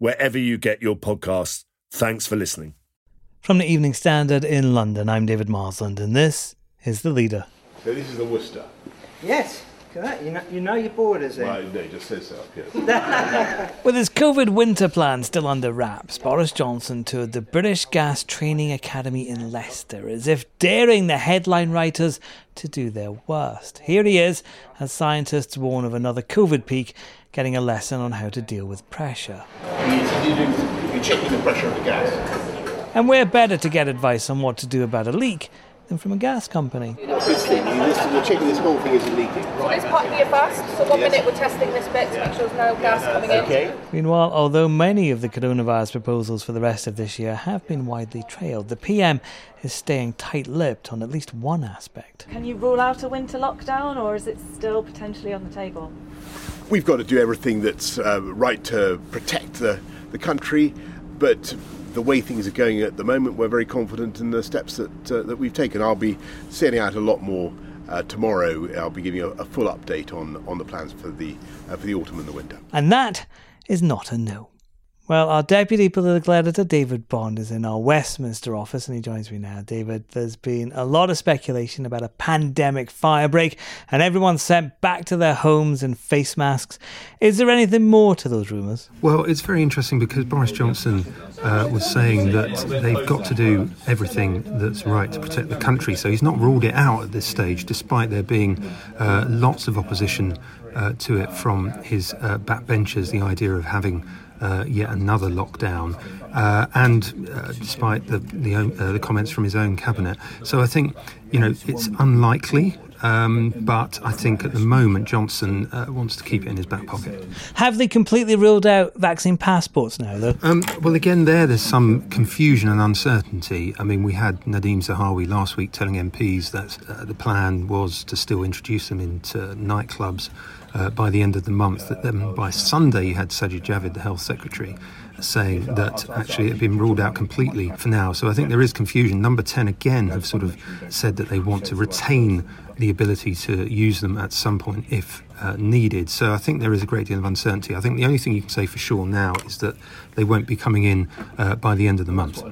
wherever you get your podcasts. Thanks for listening. From the Evening Standard in London, I'm David Marsland, and this is The Leader. So this is the Worcester. Yes, correct. You know, you know your borders then. Well, indeed, just says so up here. With his COVID winter plan still under wraps, Boris Johnson toured the British Gas Training Academy in Leicester as if daring the headline writers to do their worst. Here he is, as scientists warn of another COVID peak, getting a lesson on how to deal with pressure. You're checking the pressure of the gas. And we're better to get advice on what to do about a leak than from a gas company. This you listen, you're checking this whole thing isn't leaking. This part of your fast, so one Yes. minute we're testing this bit to make sure there's no gas coming in. Okay. Meanwhile, although many of the coronavirus proposals for the rest of this year have been widely trailed, the PM is staying tight lipped on at least one aspect. Can you rule out a winter lockdown or is it still potentially on the table? We've got to do everything that's uh, right to protect the, the country, but the way things are going at the moment, we're very confident in the steps that, uh, that we've taken. I'll be setting out a lot more uh, tomorrow. I'll be giving a, a full update on, on the plans for the, uh, for the autumn and the winter. And that is not a no. Well, our deputy political editor, David Bond, is in our Westminster office and he joins me now. David, there's been a lot of speculation about a pandemic firebreak and everyone sent back to their homes in face masks. Is there anything more to those rumours? Well, it's very interesting because Boris Johnson uh, was saying that they've got to do everything that's right to protect the country. So he's not ruled it out at this stage, despite there being uh, lots of opposition uh, to it from his uh, backbenchers, the idea of having uh, yet another lockdown, uh, and uh, despite the the, own, uh, the comments from his own cabinet. So I think you know it's unlikely. Um, but I think at the moment Johnson uh, wants to keep it in his back pocket. Have they completely ruled out vaccine passports now, though? Um, well, again, there, there's some confusion and uncertainty. I mean, we had Nadhim Zahawi last week telling MPs that uh, the plan was to still introduce them into nightclubs uh, by the end of the month. That then by Sunday, you had Sajid Javid, the health secretary, saying that actually it had been ruled out completely for now. So I think there is confusion. Number 10 again have sort of said that they want to retain the ability to use them at some point if uh, needed. So I think there is a great deal of uncertainty. I think the only thing you can say for sure now is that they won't be coming in uh, by the end of the month.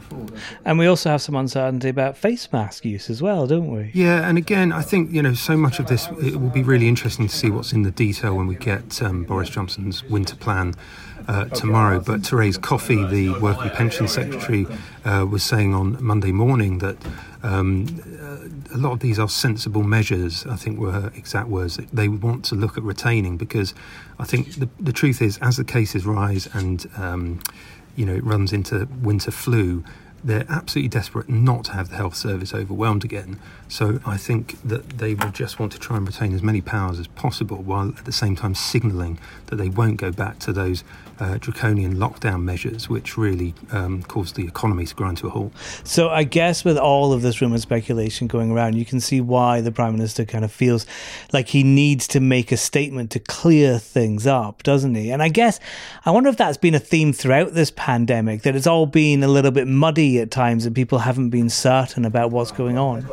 And we also have some uncertainty about face mask use as well, don't we? Yeah, and again, I think you know so much of this. It will be really interesting to see what's in the detail when we get um, Boris Johnson's winter plan. Uh, tomorrow, but Therese Coffey, the Work and Pension Secretary, uh, was saying on Monday morning that um, uh, a lot of these are sensible measures. I think were exact words. They want to look at retaining because I think the, the truth is, as the cases rise and um, you know it runs into winter flu, they're absolutely desperate not to have the health service overwhelmed again. So I think that they will just want to try and retain as many powers as possible while at the same time signalling that they won't go back to those uh, draconian lockdown measures which really um, caused the economy to grind to a halt. So I guess with all of this rumour and speculation going around, you can see why the Prime Minister kind of feels like he needs to make a statement to clear things up, doesn't he? And I guess I wonder if that's been a theme throughout this pandemic, that it's all been a little bit muddy at times and people haven't been certain about what's going on.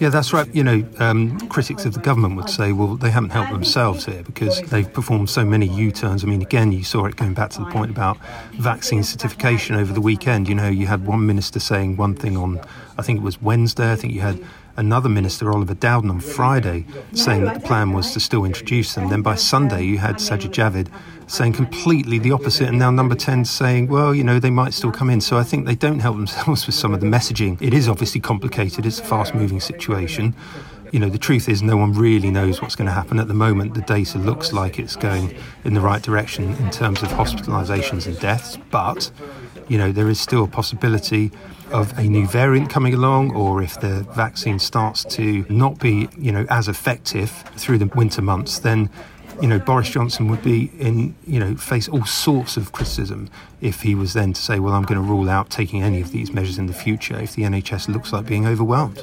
Yeah, that's right. You know, um, critics of the government would say, well, they haven't helped themselves here because they've performed so many U turns. I mean, again, you saw it going back to the point about vaccine certification over the weekend. You know, you had one minister saying one thing on, I think it was Wednesday. I think you had another minister, Oliver Dowden, on Friday saying that the plan was to still introduce them. Then by Sunday, you had Sajid Javid saying completely the opposite, and now number 10 saying, well, you know, they might still come in. So I think they don't help themselves with some of the messaging. It is obviously complicated, it's a fast moving situation. You know, the truth is, no one really knows what's going to happen. At the moment, the data looks like it's going in the right direction in terms of hospitalisations and deaths, but, you know, there is still a possibility of a new variant coming along or if the vaccine starts to not be, you know, as effective through the winter months, then you know, Boris Johnson would be in, you know, face all sorts of criticism if he was then to say, well, I'm going to rule out taking any of these measures in the future if the NHS looks like being overwhelmed.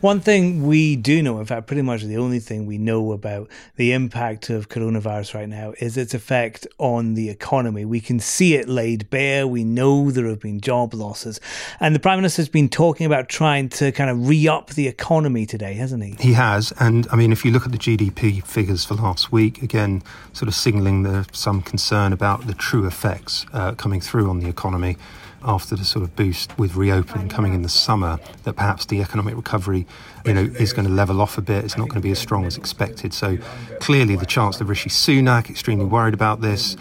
One thing we do know, in fact, pretty much the only thing we know about the impact of coronavirus right now is its effect on the economy. We can see it laid bare. We know there have been job losses. And the Prime Minister's been talking about trying to kind of re up the economy today, hasn't he? He has. And I mean, if you look at the GDP figures for last week, again, sort of signalling the, some concern about the true effects uh, coming through on the economy after the sort of boost with reopening coming in the summer that perhaps the economic recovery you know is going to level off a bit. It's not going to be as strong as expected. So clearly the chance chancellor Rishi Sunak extremely worried about this.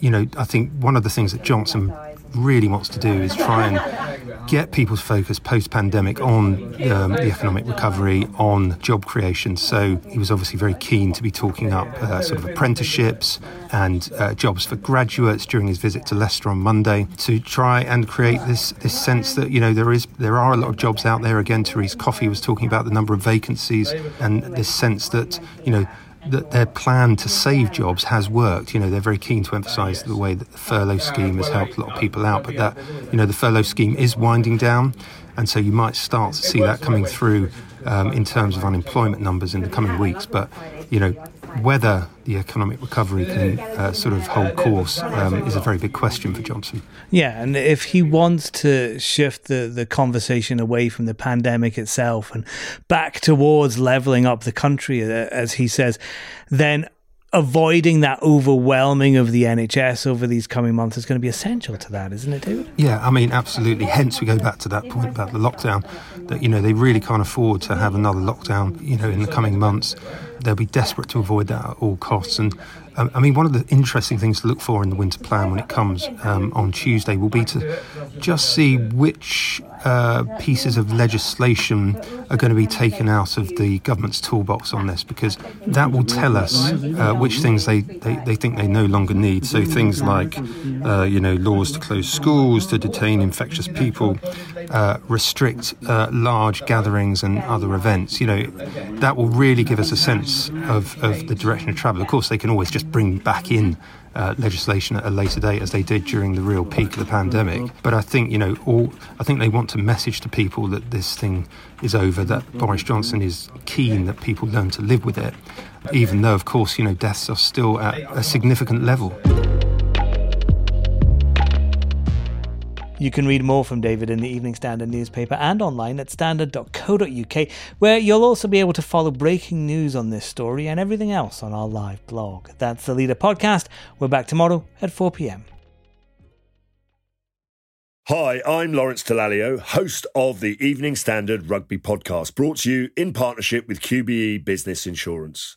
You know I think one of the things that Johnson really wants to do is try and get people's focus post pandemic on um, the economic recovery, on job creation. So he was obviously very keen to be talking up uh, sort of apprenticeships and uh, jobs for graduates during his visit to Leicester on Monday to try and create this this sense that you know there is there are a lot of jobs out there. Again, Therese Coffey was talking about the number of vacancies and this sense that you know that their plan to save jobs has worked. You know, they're very keen to emphasise the way that the furlough scheme has helped a lot of people out, but that, you know, the furlough scheme is winding down. And so you might start to see that coming through um, in terms of unemployment numbers in the coming weeks. But, you know, whether the economic recovery can uh, sort of hold course um, is a very big question for Johnson. Yeah, and if he wants to shift the, the conversation away from the pandemic itself and back towards leveling up the country, uh, as he says, then avoiding that overwhelming of the NHS over these coming months is going to be essential to that, isn't it, David? Yeah, I mean, absolutely. Hence, we go back to that point about the lockdown that, you know, they really can't afford to have another lockdown, you know, in the coming months. They'll be desperate to avoid that at all costs. And um, I mean, one of the interesting things to look for in the winter plan when it comes um, on Tuesday will be to just see which uh, pieces of legislation are going to be taken out of the government's toolbox on this, because that will tell us uh, which things they, they, they, think they no longer need. So things like, uh, you know, laws to close schools, to detain infectious people, uh, restrict uh, large gatherings and other events. You know, that will really give us a sense of, of the direction of travel. Of course, they can always just bring back in uh, legislation at a later date, as they did during the real peak of the pandemic. But I think you know, all I think they want to message to people that this thing is over. That Boris Johnson is keen that people learn to live with it, even though, of course, you know, deaths are still at a significant level. You can read more from David in the Evening Standard newspaper and online at standard.co.uk, where you'll also be able to follow breaking news on this story and everything else on our live blog. That's the Leader Podcast. We're back tomorrow at 4 pm. Hi, I'm Lawrence Dallaglio, host of the Evening Standard Rugby Podcast, brought to you in partnership with QBE Business Insurance.